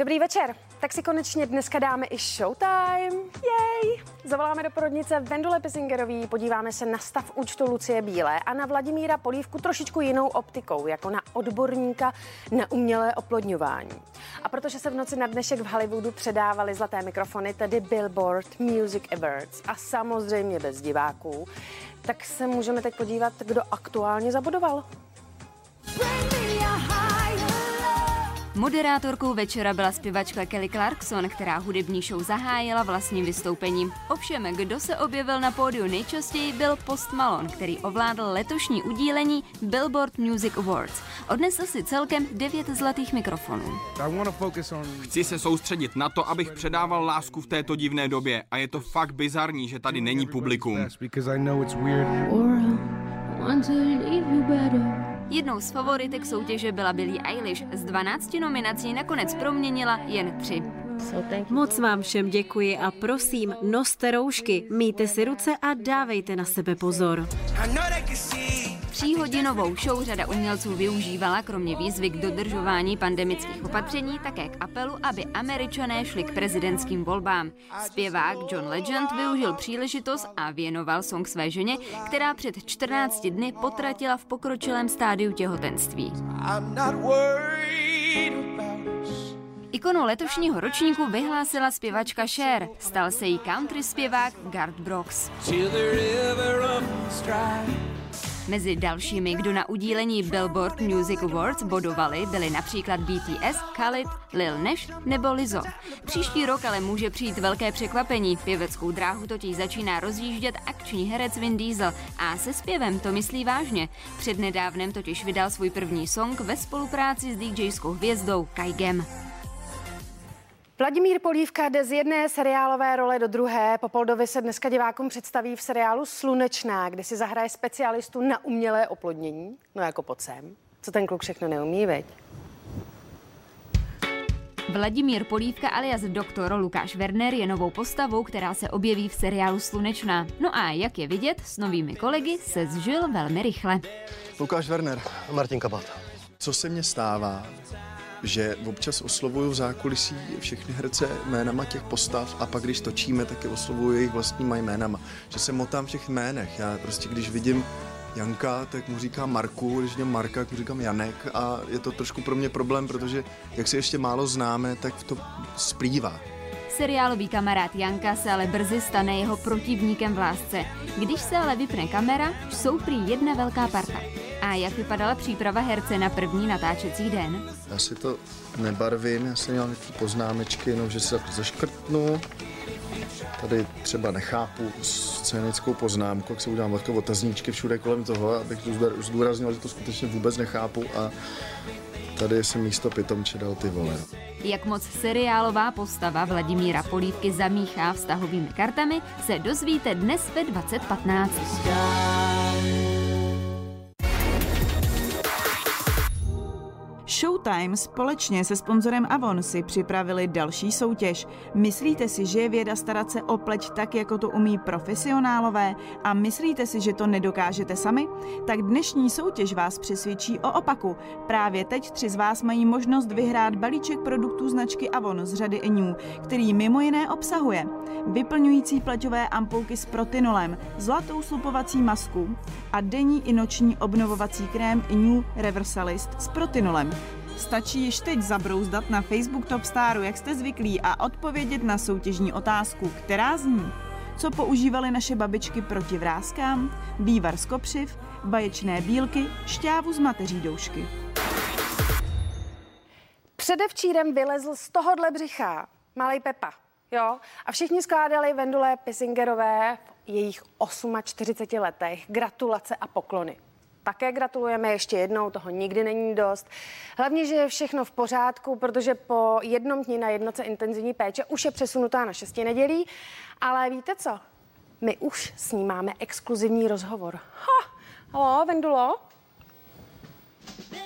Dobrý večer. Tak si konečně dneska dáme i showtime. Jej! Zavoláme do porodnice Vendule Pisingerový, podíváme se na stav účtu Lucie Bílé a na Vladimíra Polívku trošičku jinou optikou, jako na odborníka na umělé oplodňování. A protože se v noci na dnešek v Hollywoodu předávali zlaté mikrofony, tedy Billboard Music Awards a samozřejmě bez diváků, tak se můžeme teď podívat, kdo aktuálně zabudoval. Moderátorkou večera byla zpěvačka Kelly Clarkson, která hudební show zahájila vlastním vystoupením. Ovšem, kdo se objevil na pódiu nejčastěji, byl Post Malone, který ovládl letošní udílení Billboard Music Awards. Odnesl si celkem devět zlatých mikrofonů. Chci se soustředit na to, abych předával lásku v této divné době a je to fakt bizarní, že tady není publikum. Jednou z favoritek soutěže byla Billie Eilish. Z 12 nominací nakonec proměnila jen tři. Moc vám všem děkuji a prosím, noste roušky, míjte si ruce a dávejte na sebe pozor. Tříhodinovou show řada umělců využívala kromě výzvy k dodržování pandemických opatření také k apelu, aby američané šli k prezidentským volbám. Zpěvák John Legend využil příležitost a věnoval song své ženě, která před 14 dny potratila v pokročilém stádiu těhotenství. Ikonu letošního ročníku vyhlásila zpěvačka Cher. Stal se jí country zpěvák Garth Brooks. Mezi dalšími, kdo na udílení Billboard Music Awards bodovali, byli například BTS, Khalid, Lil Nash nebo Lizzo. Příští rok ale může přijít velké překvapení. Pěveckou dráhu totiž začíná rozjíždět akční herec Vin Diesel a se zpěvem to myslí vážně. Přednedávnem totiž vydal svůj první song ve spolupráci s DJskou hvězdou Kaigem. Vladimír Polívka jde z jedné seriálové role do druhé. Popoldovi se dneska divákům představí v seriálu Slunečná, kde si zahraje specialistu na umělé oplodnění. No jako pod sem. Co ten kluk všechno neumí, veď? Vladimír Polívka alias doktor Lukáš Werner je novou postavou, která se objeví v seriálu Slunečná. No a jak je vidět, s novými kolegy se zžil velmi rychle. Lukáš Werner a Martin Kabat. Co se mně stává, že občas oslovuju v zákulisí všechny herce jménama těch postav a pak když točíme, tak je oslovuju jejich vlastníma jménama. Že se motám v těch jménech. Já prostě když vidím Janka, tak mu říkám Marku, když vidím Marka, tak mu říkám Janek a je to trošku pro mě problém, protože jak si ještě málo známe, tak to splývá. Seriálový kamarád Janka se ale brzy stane jeho protivníkem v lásce. Když se ale vypne kamera, jsou prý jedna velká parta. A jak vypadala příprava herce na první natáčecí den? Já si to nebarvím, já jsem měl poznámečky, jenom že si tak zaškrtnu. Tady třeba nechápu scénickou poznámku, jak se udělám takové otazníčky všude kolem toho, abych tu zdůraznil, že to skutečně vůbec nechápu a tady jsem místo pitomče dal ty vole. Jak moc seriálová postava Vladimíra Polívky zamíchá vztahovými kartami, se dozvíte dnes ve 2015. Showtime společně se sponzorem Avon si připravili další soutěž. Myslíte si, že je věda starat se o pleť tak, jako to umí profesionálové? A myslíte si, že to nedokážete sami? Tak dnešní soutěž vás přesvědčí o opaku. Právě teď tři z vás mají možnost vyhrát balíček produktů značky Avon z řady New, který mimo jiné obsahuje vyplňující pleťové ampulky s protinolem, zlatou slupovací masku a denní i noční obnovovací krém New Reversalist s protinolem. Stačí již teď zabrouzdat na Facebook Top Staru, jak jste zvyklí, a odpovědět na soutěžní otázku, která zní, co používaly naše babičky proti vrázkám, vývar z kopřiv, baječné bílky, šťávu z mateří doušky. Předevčírem vylezl z tohohle břicha malý Pepa, jo? A všichni skládali Vendule Pisingerové v jejich 48 letech gratulace a poklony. Také gratulujeme ještě jednou, toho nikdy není dost. Hlavně, že je všechno v pořádku, protože po jednom dní na jednoce intenzivní péče už je přesunutá na šesti nedělí. Ale víte co? My už s ní máme exkluzivní rozhovor. Ha! Halo, Vendulo?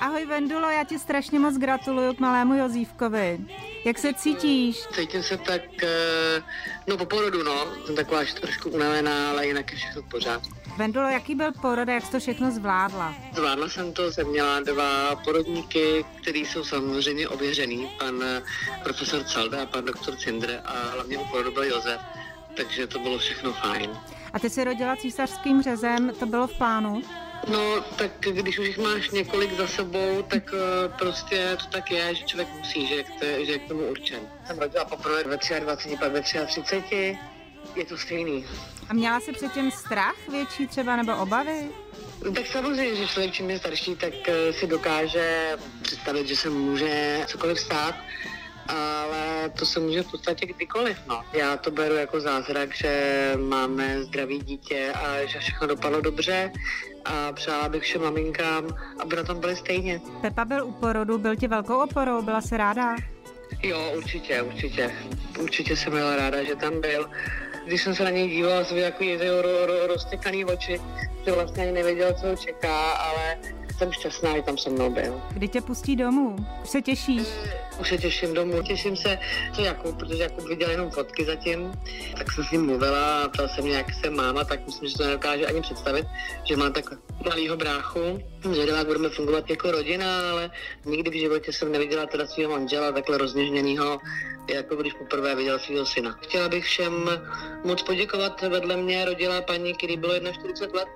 Ahoj Vendulo, já ti strašně moc gratuluju k malému Jozívkovi. Jak se cítíš? Cítím se tak, eh, no po porodu, no. Jsem taková že trošku unavená, ale jinak je všechno v pořádku. Vendulo, jaký byl porod a jak jsi to všechno zvládla? Zvládla jsem to, jsem měla dva porodníky, který jsou samozřejmě ověřený, pan profesor Calda a pan doktor Cindr a hlavně u porodu byl Josef, takže to bylo všechno fajn. A ty jsi rodila císařským řezem, to bylo v plánu? No, tak když už jich máš několik za sebou, tak uh, prostě to tak je, že člověk musí, že, to, že je k tomu určen. Jsem rodila poprvé ve 23, pak ve 33, je to stejný. A měla jsi předtím strach větší třeba nebo obavy? Tak samozřejmě, že člověk čím je starší, tak uh, si dokáže představit, že se může cokoliv stát ale to se může v podstatě kdykoliv. No. Já to beru jako zázrak, že máme zdravý dítě a že všechno dopadlo dobře a přála bych všem maminkám, aby na tom byli stejně. Pepa byl u porodu, byl ti velkou oporou, byla se ráda? Jo, určitě, určitě. Určitě jsem byla ráda, že tam byl. Když jsem se na něj dívala, jsem jako ro, ro, ro, roztěkaný oči, že vlastně ani nevěděl, co ho čeká, ale jsem šťastná, že tam se mnou byl. Kdy tě pustí domů? Už se těšíš? Už se těším domů. Těším se, co Jakub, protože Jakub viděl jenom fotky zatím, tak jsem s ním mluvila a ptal se mě, jak se máma, tak myslím, že to nedokáže ani představit, že má tak malýho bráchu. Zvědavá, jak budeme fungovat jako rodina, ale nikdy v životě jsem neviděla teda svého manžela takhle rozněžněného, jako když poprvé viděl svého syna. Chtěla bych všem moc poděkovat. Vedle mě rodila paní, který bylo 41 let,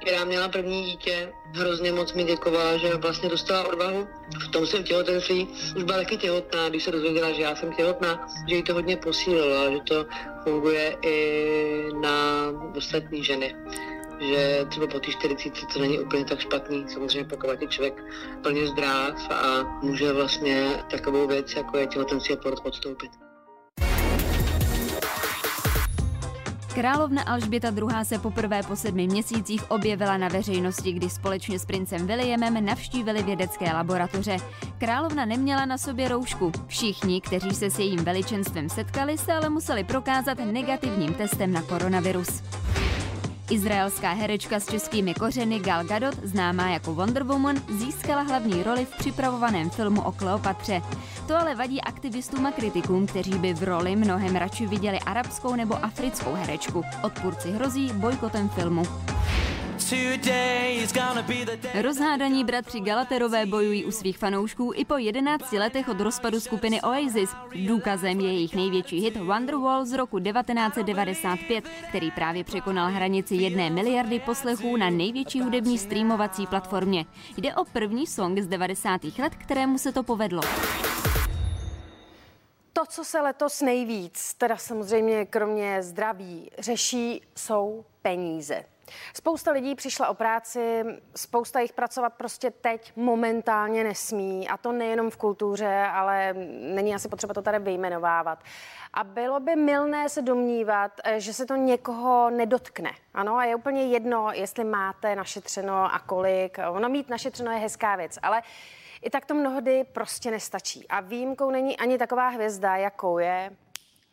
která měla první dítě, hrozně moc mi děkovala, že vlastně dostala odvahu. V tom jsem těhotenství už byla taky těhotná, když se dozvěděla, že já jsem těhotná, že jí to hodně posílilo, že to funguje i na ostatní ženy že třeba po té 40 to není úplně tak špatný. Samozřejmě pokud je člověk plně zdrav a může vlastně takovou věc, jako je těhotenství a porod podstoupit. Královna Alžběta II. se poprvé po sedmi měsících objevila na veřejnosti, kdy společně s princem Williamem navštívili vědecké laboratoře. Královna neměla na sobě roušku. Všichni, kteří se s jejím veličenstvem setkali, se ale museli prokázat negativním testem na koronavirus. Izraelská herečka s českými kořeny Gal Gadot, známá jako Wonder Woman, získala hlavní roli v připravovaném filmu o Kleopatře. To ale vadí aktivistům a kritikům, kteří by v roli mnohem radši viděli arabskou nebo africkou herečku. Odpůrci hrozí bojkotem filmu. Rozhádaní bratři Galaterové bojují u svých fanoušků i po 11 letech od rozpadu skupiny Oasis. Důkazem je jejich největší hit Wonderwall z roku 1995, který právě překonal hranici jedné miliardy poslechů na největší hudební streamovací platformě. Jde o první song z 90. let, kterému se to povedlo. To, co se letos nejvíc, teda samozřejmě kromě zdraví, řeší, jsou peníze. Spousta lidí přišla o práci, spousta jich pracovat prostě teď momentálně nesmí a to nejenom v kultuře, ale není asi potřeba to tady vyjmenovávat. A bylo by milné se domnívat, že se to někoho nedotkne. Ano, a je úplně jedno, jestli máte našetřeno a kolik. Ono mít našetřeno je hezká věc, ale i tak to mnohdy prostě nestačí. A výjimkou není ani taková hvězda, jakou je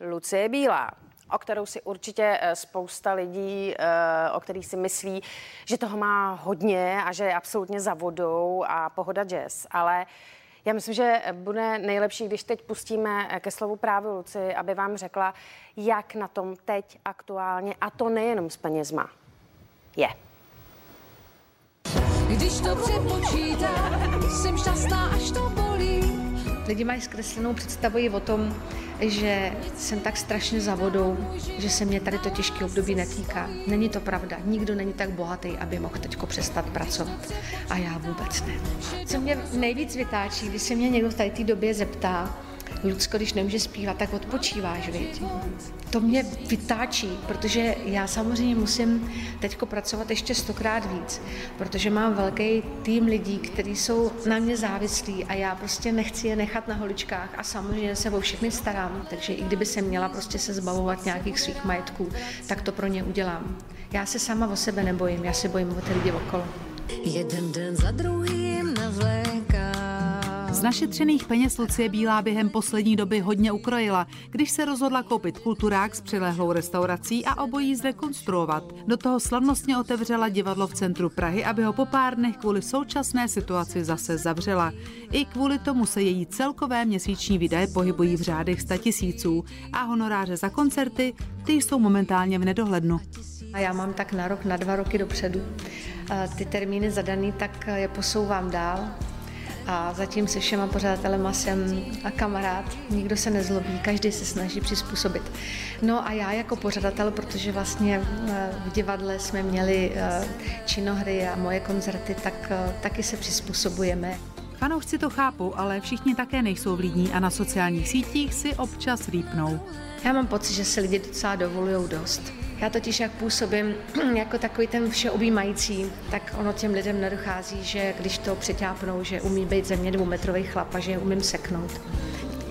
Lucie Bílá o kterou si určitě eh, spousta lidí, eh, o kterých si myslí, že toho má hodně a že je absolutně za vodou a pohoda jazz. Ale já myslím, že bude nejlepší, když teď pustíme eh, ke slovu právě Luci, aby vám řekla, jak na tom teď aktuálně, a to nejenom s penězma, je. Když to přepočítám, jsem šťastná, až to bolí. Lidi mají zkreslenou představu o tom, že jsem tak strašně za vodou, že se mě tady to těžké období netýká. Není to pravda. Nikdo není tak bohatý, aby mohl teď přestat pracovat. A já vůbec ne. Co mě nejvíc vytáčí, když se mě někdo v té době zeptá, Lucko, když nemůže zpívat, tak odpočíváš, viď? To mě vytáčí, protože já samozřejmě musím teď pracovat ještě stokrát víc, protože mám velký tým lidí, kteří jsou na mě závislí a já prostě nechci je nechat na holičkách a samozřejmě se o všechny starám, takže i kdyby se měla prostě se zbavovat nějakých svých majetků, tak to pro ně udělám. Já se sama o sebe nebojím, já se bojím o ty lidi okolo. Jeden den za navléká z našetřených peněz Lucie Bílá během poslední doby hodně ukrojila, když se rozhodla koupit kulturák s přilehlou restaurací a obojí zrekonstruovat. Do toho slavnostně otevřela divadlo v centru Prahy, aby ho po pár dnech kvůli současné situaci zase zavřela. I kvůli tomu se její celkové měsíční výdaje pohybují v řádech tisíců a honoráře za koncerty, ty jsou momentálně v nedohlednu. A já mám tak na rok, na dva roky dopředu ty termíny zadaný, tak je posouvám dál a zatím se všema pořadatelema jsem a kamarád, nikdo se nezlobí, každý se snaží přizpůsobit. No a já jako pořadatel, protože vlastně eh, v divadle jsme měli eh, činohry a moje koncerty, tak eh, taky se přizpůsobujeme. Fanoušci to chápou, ale všichni také nejsou vlídní a na sociálních sítích si občas rýpnou. Já mám pocit, že si lidi docela dovolují dost. Já totiž, jak působím jako takový ten všeobjímající, tak ono těm lidem nedochází, že když to přetápnou, že umí být ze mě dvoumetrový chlap a že umím seknout.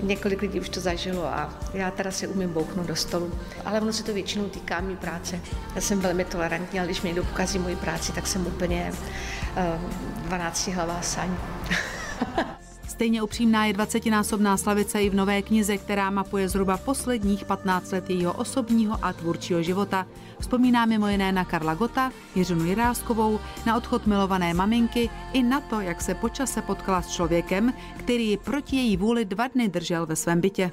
Několik lidí už to zažilo a já teda si umím bouchnout do stolu. Ale ono se to většinou týká mý práce. Já jsem velmi tolerantní, ale když mě někdo pokazí moji práci, tak jsem úplně uh, 12 hlavá saň. Stejně upřímná je 20-násobná slavice i v nové knize, která mapuje zhruba posledních 15 let jejího osobního a tvůrčího života. Vzpomíná mimo jiné na Karla Gota, Jiřinu Jiráskovou, na odchod milované maminky i na to, jak se počase potkala s člověkem, který ji proti její vůli dva dny držel ve svém bytě.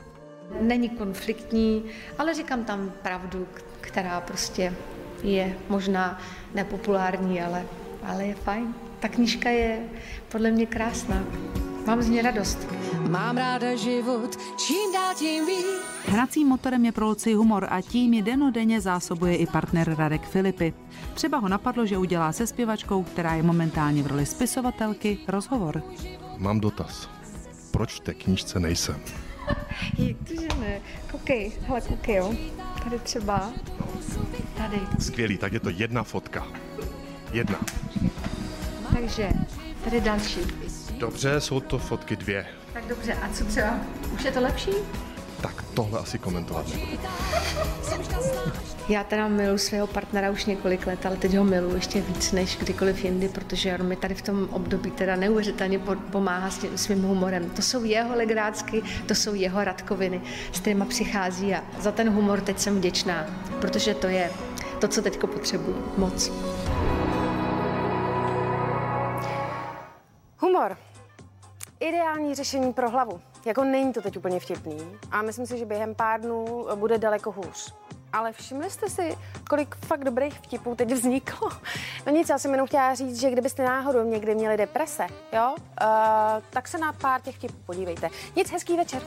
Není konfliktní, ale říkám tam pravdu, která prostě je možná nepopulární, ale, ale je fajn. Ta knížka je podle mě krásná. Mám z ní radost. Mám ráda život, čím dál tím víc. Hracím motorem je pro Luci humor a tím ji denodenně zásobuje i partner Radek Filipy. Třeba ho napadlo, že udělá se zpěvačkou, která je momentálně v roli spisovatelky, rozhovor. Mám dotaz. Proč v té knížce nejsem? Jak to, že ne? Koukej, hele, koukej, jo. Tady třeba. Tady. Skvělý, tak je to jedna fotka. Jedna. Takže, tady další. Dobře, jsou to fotky dvě. Tak dobře, a co třeba? Už je to lepší? Tak tohle asi komentovat nebudu. Já teda miluji svého partnera už několik let, ale teď ho miluji ještě víc než kdykoliv jindy, protože on mi tady v tom období teda neuvěřitelně pomáhá s tím svým humorem. To jsou jeho legrácky, to jsou jeho radkoviny, s kterými přichází a za ten humor teď jsem vděčná, protože to je to, co teď potřebuji moc. Ideální řešení pro hlavu. Jako není to teď úplně vtipný a myslím si, že během pár dnů bude daleko hůř. Ale všimli jste si, kolik fakt dobrých vtipů teď vzniklo? No nic, já jsem jenom chtěla říct, že kdybyste náhodou někdy měli deprese, jo, uh, tak se na pár těch vtipů podívejte. Nic, hezký večer.